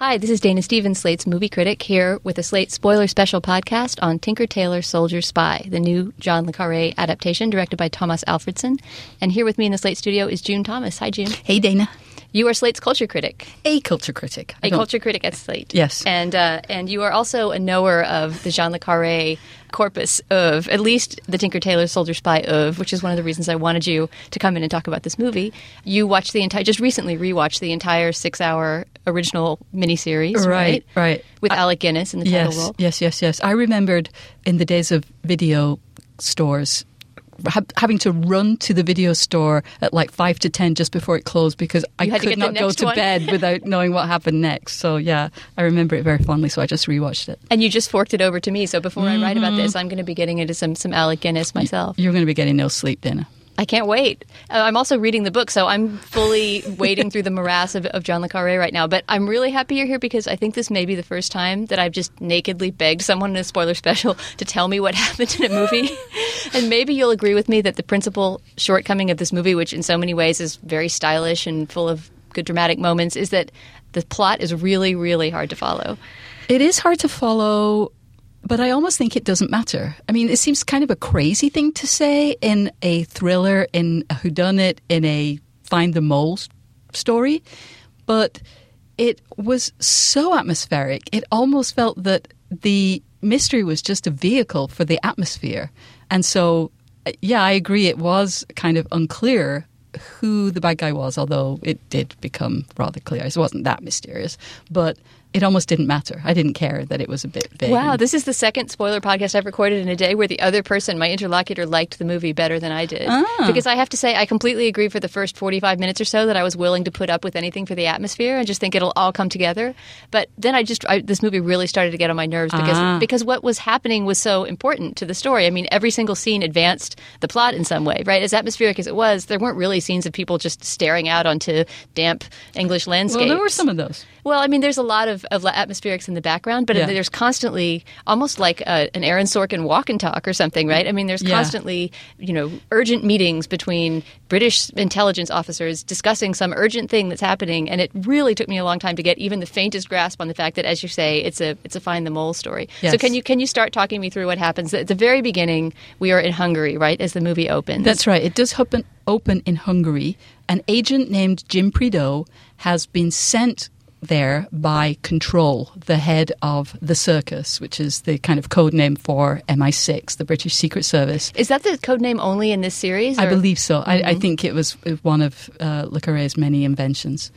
Hi, this is Dana Stevens, Slate's movie critic, here with a Slate spoiler special podcast on Tinker Tailor Soldier Spy, the new John Le Carre adaptation directed by Tomas Alfredson. And here with me in the Slate studio is June Thomas. Hi, June. Hey, Dana. You are Slate's culture critic. A culture critic. A culture critic at Slate. Yes. And uh, and you are also a knower of the Jean Le Carre corpus of at least the Tinker Tailor Soldier Spy of, which is one of the reasons I wanted you to come in and talk about this movie. You watched the entire, just recently rewatched the entire six-hour original miniseries, right? Right, right. With Alec Guinness in the yes, title role. Yes, yes, yes. I remembered in the days of video stores ha- having to run to the video store at like five to ten just before it closed because I You to could not go to one. bed without knowing what happened next. So yeah, I remember it very fondly. So I just rewatched it. And you just forked it over to me. So before I write about Mm-hmm. this, I'm going to be getting into some some Alec Guinness myself. You're going to be getting no sleep, Dana. I can't wait. Uh, I'm also reading the book, so I'm fully wading through the morass of, of John Le Carre right now. But I'm really happy you're here because I think this may be the first time that I've just nakedly begged someone in a spoiler special to tell me what happened in a movie. and maybe you'll agree with me that the principal shortcoming of this movie, which in so many ways is very stylish and full of good dramatic moments, is that the plot is really, really hard to follow. It is hard to follow, but I almost think it doesn't matter. I mean, it seems kind of a crazy thing to say in a thriller, in a whodunit, in a find the mole story, but it was so atmospheric. It almost felt that the mystery was just a vehicle for the atmosphere. And so, uh, yeah, I agree, it was kind of unclear who the bad guy was, although it did become rather clear. It wasn't that mysterious, but it almost didn't matter. I didn't care that it was a bit vague. Wow, this is the second spoiler podcast I've recorded in a day where the other person, my interlocutor, liked the movie better than I did. Ah. Because I have to say, I completely agree for the first 45 minutes or so that I was willing to put up with anything for the atmosphere and just think it'll all come together. But then I just, I, this movie really started to get on my nerves because, Ah. because what was happening was so important to the story. I mean, every single scene advanced the plot in some way, right? As atmospheric as it was, there weren't really scenes of people just staring out onto damp English landscapes. well, there were some of those. Well, I mean, there's a lot of, of atmospherics in the background, but Yeah. there's constantly almost like a, an Aaron Sorkin walk and talk or something, right? I mean, there's Yeah. constantly, you know, urgent meetings between British intelligence officers discussing some urgent thing that's happening, and it really took me a long time to get even the faintest grasp on the fact that, as you say, it's a it's a find the mole story. So can you can you start talking me through what happens at the very beginning? We are in Hungary, right, as the movie opens. That's right. It does happen, open in Hungary. An agent named Jim Prideaux has been sent there by Control, the head of the circus, which is the kind of code name for MI6, the British Secret Service. Is that the code name only in this series? I believe so. I, I mm-hmm. think it was uh, one of uh, Le Carre's many inventions.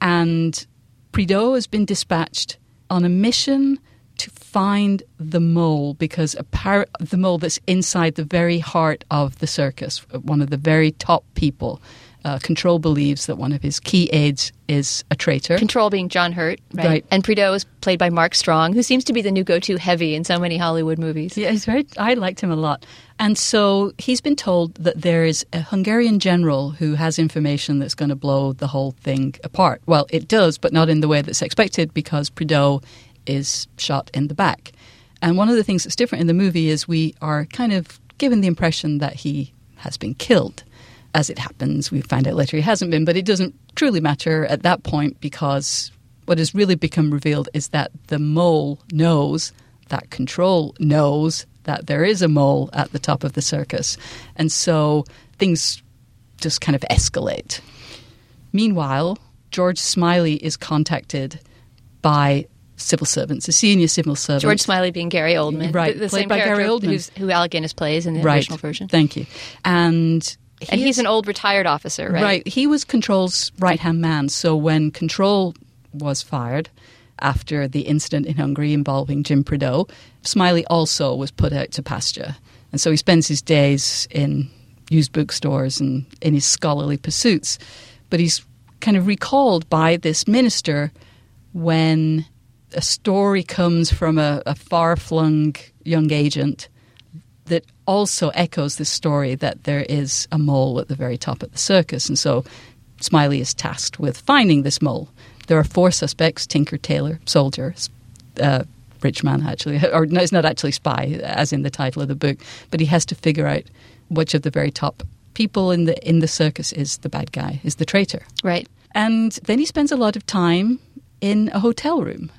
And Prideaux has been dispatched on a mission to find the mole because appar- the mole that's inside the very heart of the circus, uh, one of the very top people. Uh, Control believes that one of his key aides is a traitor. Control being John Hurt, right? Right. And Prideaux is played by Mark Strong, who seems to be the new go-to heavy in so many Hollywood movies. Yeah, he's very. I liked him a lot, and so he's been told that there is a Hungarian general who has information that's going to blow the whole thing apart. Well, it does, but not in the way that's expected because Prideaux is shot in the back. And one of the things that's different in the movie is we are kind of given the impression that he has been killed. As it happens, we find out later he hasn't been, but it doesn't truly matter at that point because what has really become revealed is that the mole knows that control knows that there is a mole at the top of the circus. And so things just kind of escalate. Meanwhile, George Smiley is contacted by civil servants, a senior civil servant. George Smiley being Gary Oldman, Right, the, the played same by Gary Oldman. who Alec Guinness plays in the right. original version. Thank you. And he and he's is- an old retired officer, right? Right. He was Control's right hand man. So when Control was fired after the incident in Hungary involving Jim Prideaux, Smiley also was put out to pasture. And so he spends his days in used bookstores and in his scholarly pursuits. But he's kind of recalled by this minister when a story comes from a, a far flung young agent that also echoes this story that there is a mole at the very top of the circus. And so Smiley is tasked with finding this mole. There are four suspects Tinker, Tailor, Soldier, uh, rich man, actually. Or no, it's not actually spy, as in the title of the book, but he has to figure out which of the very top people in the, in the circus is the bad guy, is the traitor. Right. And then he spends a lot of time in a hotel room,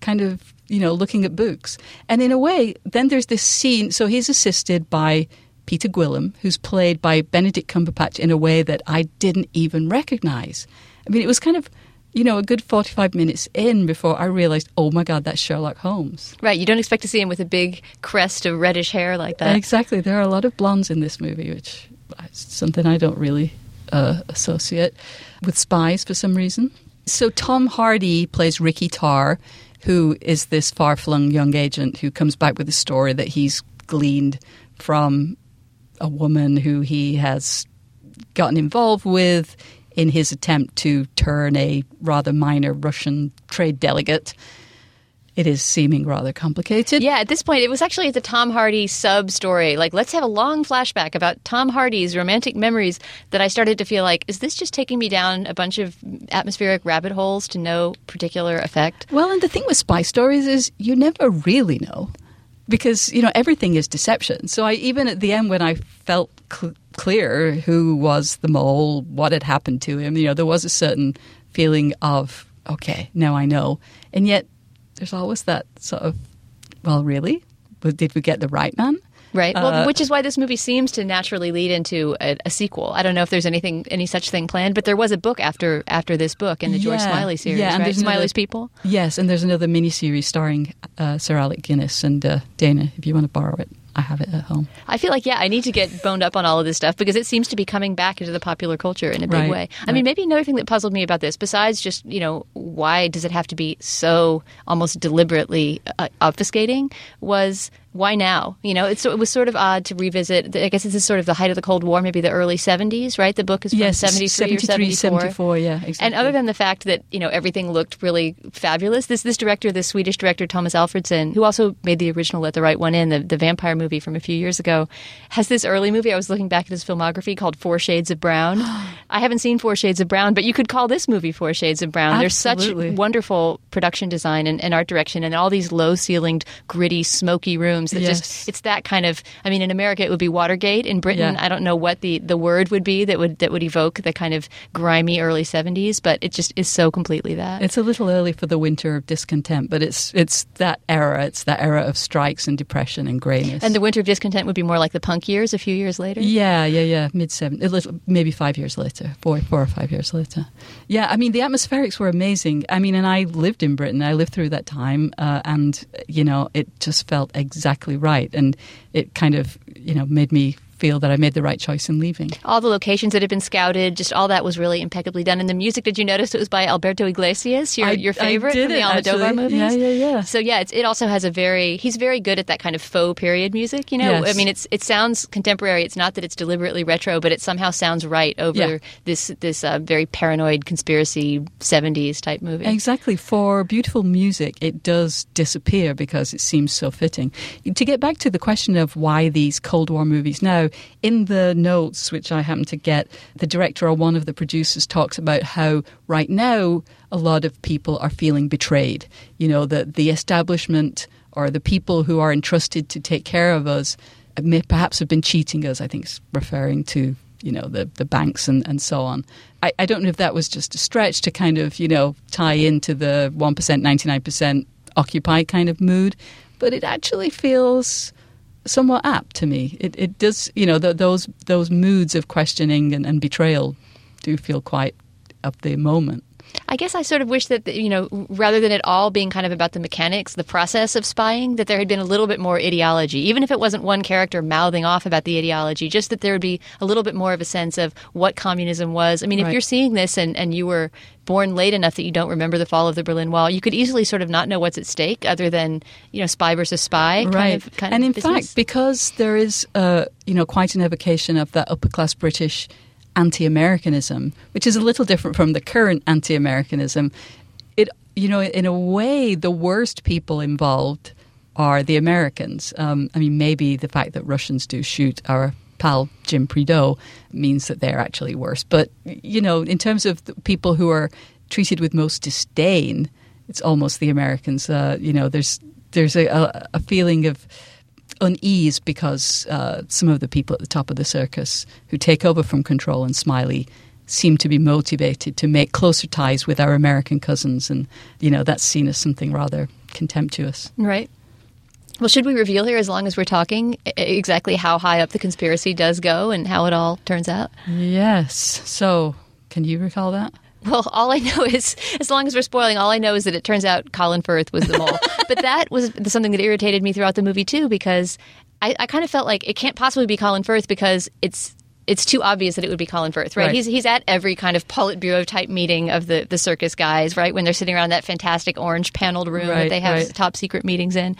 kind of, you know, looking at books. And in a way, then there's this scene. So he's assisted by Peter Guillam, who's played by Benedict Cumberbatch in a way that I didn't even recognize. I mean, it was kind of you know, a good 45 minutes in before I realized, oh my God, that's Sherlock Holmes. Right. You don't expect to see him with a big crest of reddish hair like that. Exactly. There are a lot of blondes in this movie, which is something I don't really uh, associate with spies for some reason. So Tom Hardy plays Ricky Tarr, who is this far flung young agent who comes back with a story that he's gleaned from a woman who he has gotten involved with in his attempt to turn a rather minor Russian trade delegate. It is seeming rather complicated. Yeah, at this point, it was actually the Tom Hardy sub story. Like, let's have a long flashback about Tom Hardy's romantic memories that I started to feel like, is this just taking me down a bunch of atmospheric rabbit holes to no particular effect? Well, and the thing with spy stories is you never really know because, you know, everything is deception. So I, even at the end, when I felt cl- clear who was the mole, what had happened to him. You know, there was a certain feeling of, okay, now I know. And yet there's always that sort of, well, really? Did we get the right man? Right. Well, uh, which is why this movie seems to naturally lead into a, a, sequel. I don't know if there's anything, any such thing planned, but there was a book after after this book in the George Smiley series. Yeah, and right? there's Smiley's another, People. Yes, and there's another miniseries starring uh, Sir Alec Guinness and uh, Dana. If you want to borrow it. I have it at home. I feel like yeah, I need to get boned up on all of this stuff because it seems to be coming back into the popular culture in a big right, way. I right. mean, maybe another thing that puzzled me about this, besides just you know why does it have to be so almost deliberately uh, obfuscating, was why now? You know, it was sort of odd to revisit. I guess this is sort of the height of the Cold War, maybe the early 70s, right? The book is from yes, 73, 73 or 74. 74 yeah, exactly. And other than the fact that, you know, everything looked really fabulous, this this director, this Swedish director, Tomas Alfredson, who also made the original Let the Right One In, the, the vampire movie from a few years ago, has this early movie. I was looking back at his filmography called Four Shades of Brown. I haven't seen Four Shades of Brown, but you could call this movie Four Shades of Brown. Absolutely. There's such wonderful production design and, and art direction and all these low ceilinged, gritty, smoky rooms that yes. just, it's that kind of. I mean, in America it would be Watergate. In Britain, yeah. I don't know what the, the word would be that would that would evoke the kind of grimy early seventies, but it just is so completely that. It's a little early for the winter of discontent, but it's it's that era. It's that era of strikes and depression and grayness. And the winter of discontent would be more like the punk years, a few years later. Yeah, yeah, yeah, mid seventies, maybe five years later, four four or five years later. Yeah, I mean the atmospherics were amazing. I mean, and I lived in Britain. I lived through that time, uh, and you know, it just felt exactly right. And it kind of you know made me feel that I made the right choice in leaving. All the locations that had been scouted, just all that was really impeccably done. And the music, did you notice it was by Alberto Iglesias, your, I, your favorite from the Almodovar actually. movies? Yeah, yeah, yeah. So yeah, it also has a very he's very good at that kind of faux period music. You know, yes. I mean, it's it sounds contemporary. It's not that it's deliberately retro, but it somehow sounds right over yeah. this this uh, very paranoid conspiracy '70s type movie. Exactly. For beautiful music, it does disappear because it seems so fitting. To get back to the question of why these Cold War movies now, in the notes, which I happen to get, the director or one of the producers talks about how right now a lot of people are feeling betrayed. You know, that the establishment or the people who are entrusted to take care of us may perhaps have been cheating us. I think it's referring to you know the the banks and, and so on. I, I don't know if that was just a stretch to kind of you know tie into the one percent, ninety nine percent occupy kind of mood, but it actually feels somewhat apt to me. It, it does, you know, those those moods of questioning and, and betrayal do feel quite of the moment. I guess I sort of wish that, you know, rather than it all being kind of about the mechanics, the process of spying, that there had been a little bit more ideology. Even if it wasn't one character mouthing off about the ideology, just that there would be a little bit more of a sense of what communism was. I mean, if you're seeing this and, and you were born late enough that you don't remember the fall of the Berlin Wall, you could easily sort of not know what's at stake other than, you know, spy versus spy right. kind of kind And in business. fact, because there is, uh, you know, quite an evocation of that upper class British anti Americanism, which is a little different from the current anti Americanism. It, you know, in a way, the worst people involved are the Americans. Um, I mean, maybe the fact that Russians do shoot our pal Jim Prideaux means that they're actually worse. But, you know, in terms of people who are treated with most disdain, it's almost the Americans. Uh, you know, there's there's a, a feeling of unease because uh, some of the people at the top of the circus who take over from Control and Smiley seem to be motivated to make closer ties with our American cousins, and you know that's seen as something rather contemptuous. Right. Well, should we reveal here, as long as we're talking, exactly how high up the conspiracy does go and how it all turns out? Yes. So, can you recall that? Well, all I know is, as long as we're spoiling, all I know is that it turns out Colin Firth was the mole. but that was something that irritated me throughout the movie too, because I, I kind of felt like it can't possibly be Colin Firth because it's it's too obvious that it would be Colin Firth, right? Right. He's he's at every kind of Politburo type meeting of the the circus guys, right? When they're sitting around that fantastic orange paneled room that they have right. top secret meetings in,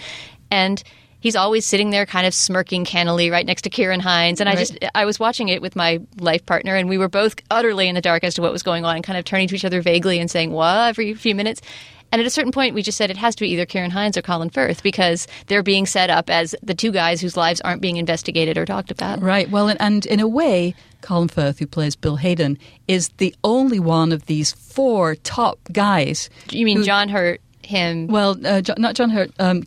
and. He's always sitting there, kind of smirking cannily, right next to Ciaran Hinds. And I just, I was watching it with my life partner, and we were both utterly in the dark as to what was going on, and kind of turning to each other vaguely and saying, "What?" every few minutes. And at a certain point, we just said it has to be either Ciaran Hinds or Colin Firth because they're being set up as the two guys whose lives aren't being investigated or talked about. Right. Well, and, and in a way, Colin Firth, who plays Bill Haydon, is the only one of these four top guys. You mean who- John Hurt, him? Well, uh, Jo- not John Hurt. Um,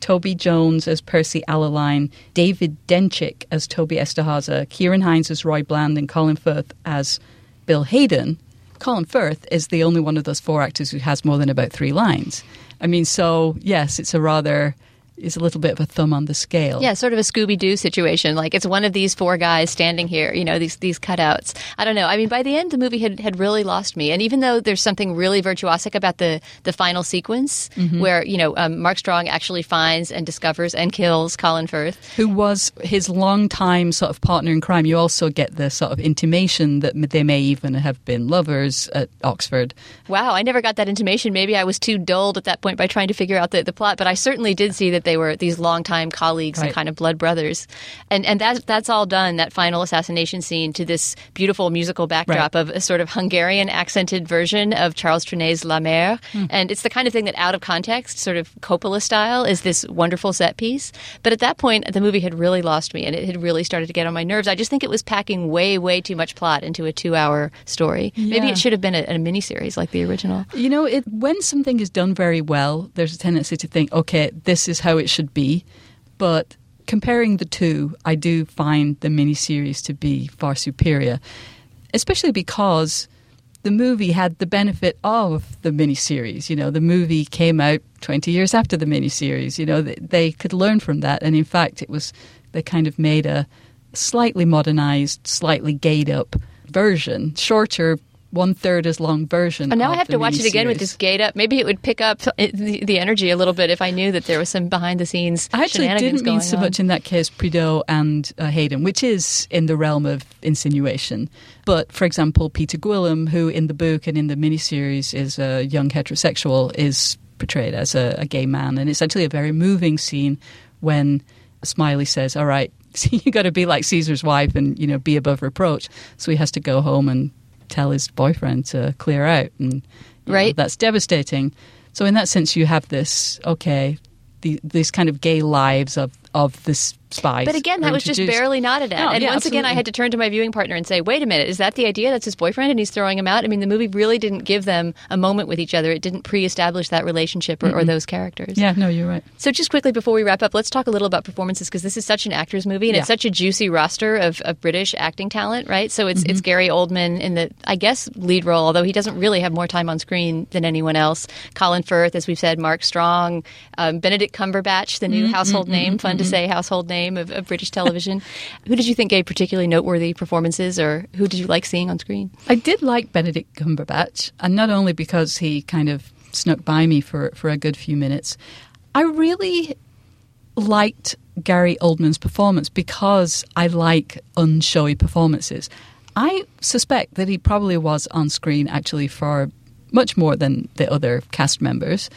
Toby Jones as Percy Alleline, David Dencik as Toby Esterhaza, Ciaran Hinds as Roy Bland, and Colin Firth as Bill Haydon. Colin Firth is the only one of those four actors who has more than about three lines. I mean, so yes, it's a rather, it's a little bit of a thumb on the scale. Yeah, sort of a Scooby Doo situation. Like it's one of these four guys standing here, you know, these these cutouts. I don't know. I mean, by the end, the movie had, had really lost me. And even though there's something really virtuosic about the the final sequence, where you know um, Mark Strong actually finds and discovers and kills Colin Firth. who was his long-time sort of partner in crime. You also get the sort of intimation that they may even have been lovers at Oxford. Wow, I never got that intimation. Maybe I was too dulled at that point by trying to figure out the, the plot, but I certainly did see that they were these longtime colleagues and kind of blood brothers. And and that that's all done, that final assassination scene to this beautiful musical backdrop Right. of a sort of Hungarian accented version of Charles Trenet's La Mer. Hmm. And it's the kind of thing that out of context, sort of Coppola style, is this wonderful set piece. But at that point the movie had really lost me and it had really started to get on my nerves. I just think it was packing way, way too much plot into a two hour story. Maybe it should have been a, a miniseries like the original. You know, it, when something is done very well, there's a tendency to think, okay, this is how it should be. But comparing the two, I do find the miniseries to be far superior, especially because the movie had the benefit of the miniseries. You know, the movie came out 20 years after the miniseries. You know, they, they could learn from that. And in fact, it was, they kind of made a slightly modernized, slightly gayed up version, shorter, one third as long version. And now of I have to watch it again with this gate up. Maybe it would pick up the, the energy a little bit if I knew that there was some behind the scenes. I actually didn't mean so on. much in that case Prideaux and uh, Haydon, which is in the realm of insinuation. But for example, Peter Guillam, who in the book and in the miniseries is a young heterosexual, is portrayed as a, a gay man, and it's actually a very moving scene when Smiley says, "All right, you got to be like Caesar's wife and you know be above reproach." So he has to go home and tell his boyfriend to clear out, and you know, Right. that's devastating. So in that sense, you have this okay, the, these kind of gay lives of of this spies. But again, that was just barely nodded at. No, and yeah, once again, I had to turn to my viewing partner and say, wait a minute, is that the idea? That's his boyfriend and he's throwing him out? I mean, the movie really didn't give them a moment with each other. It didn't pre establish that relationship or, or those characters. Yeah, no, you're right. So, just quickly before we wrap up, let's talk a little about performances because this is such an actors movie and it's such a juicy roster of, of British acting talent, right? So it's Mm-hmm. it's Gary Oldman in the I guess lead role, although he doesn't really have more time on screen than anyone else. Colin Firth, as we've said, Mark Strong, um, Benedict Cumberbatch, the Mm-hmm, new household name, fun to say household name of, of British television. who did you think gave particularly noteworthy performances, or who did you like seeing on screen? I did like Benedict Cumberbatch, and not only because he kind of snuck by me for for a good few minutes, I really liked Gary Oldman's performance because I like unshowy performances. I suspect that he probably was on screen actually for much more than the other cast members,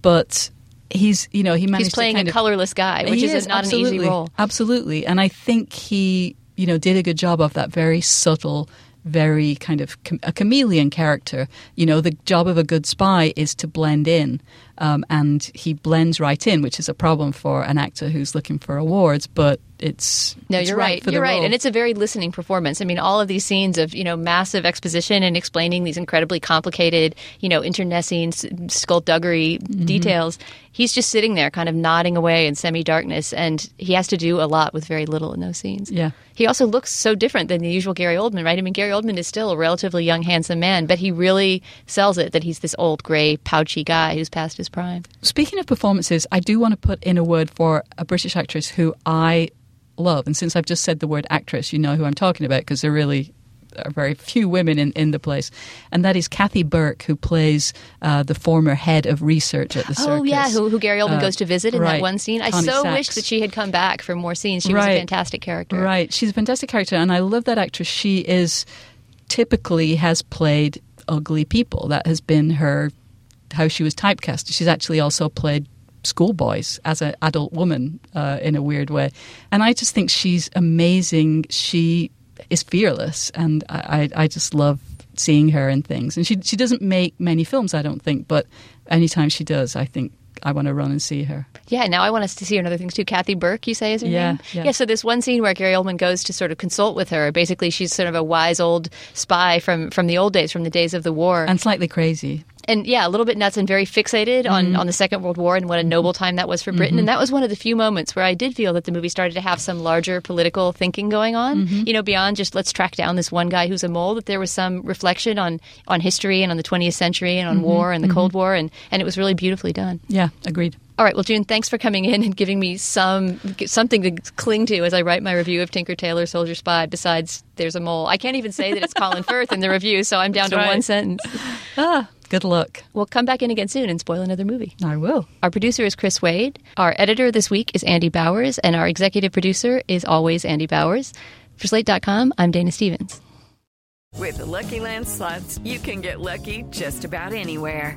but he's you know he managed He's playing a of, colorless guy, which he is, not an easy role. Absolutely, and I think he, you know, did a good job of that very subtle, very kind of a chameleon character. You know, the job of a good spy is to blend in, um, and he blends right in, which is a problem for an actor who's looking for awards. But it's no, it's you're right. for you're right, role. and it's a very listening performance. I mean, all of these scenes of you know massive exposition and explaining these incredibly complicated, you know, internecine skullduggery Mm-hmm. details. He's just sitting there, kind of nodding away in semi-darkness, and he has to do a lot with very little in those scenes. Yeah. He also looks so different than the usual Gary Oldman, right? I mean, Gary Oldman is still a relatively young, handsome man, but he really sells it that he's this old, gray, pouchy guy who's past his prime. Speaking of performances, I do want to put in a word for a British actress who I love. And since I've just said the word actress, you know who I'm talking about because there really are very few women in, in the place. And that is Kathy Burke, who plays uh, the former head of research at the circus. Oh yeah, who, who Gary Oldman Uh, goes to visit in right. that one scene. I Connie so Sachs. wish that she had come back for more scenes. She was a fantastic character. Right. She's a fantastic character, and I love that actress. She is typically has played ugly people. That has been her how she was typecast. She's actually also played schoolboys as an adult woman uh, in a weird way, and I just think she's amazing. She is fearless, and I, I, I just love seeing her in things. And she she doesn't make many films, I don't think, but anytime she does, I think. I want to run and see her. Yeah, now I want us to see her in other things too. Kathy Burke, you say is her Yeah, name? yeah. so this one scene where Gary Oldman goes to sort of consult with her. Basically, she's sort of a wise old spy from from the old days, from the days of the war. And slightly crazy. And yeah, a little bit nuts and very fixated Mm-hmm. on, on the Second World War and what a noble time that was for Britain. And that was one of the few moments where I did feel that the movie started to have some larger political thinking going on. Mm-hmm. You know, beyond just let's track down this one guy who's a mole. That there was some reflection on on history and on the 20th century and on Mm-hmm. war and the Cold War, and and it was really beautifully done. Yeah, agreed. All right, well, June, thanks for coming in and giving me some something to cling to as I write my review of Tinker Tailor Soldier Spy. Besides, there's a mole. I can't even say that it's Colin Firth in the review, so I'm down That's to one right. sentence. Ah, good luck. Well, come back in again soon and spoil another movie. I will. Our producer is Chris Wade. Our editor this week is Andy Bowers, and our executive producer is always Andy Bowers. For Slate.com, I'm Dana Stevens. With the Lucky Land slots, you can get lucky just about anywhere.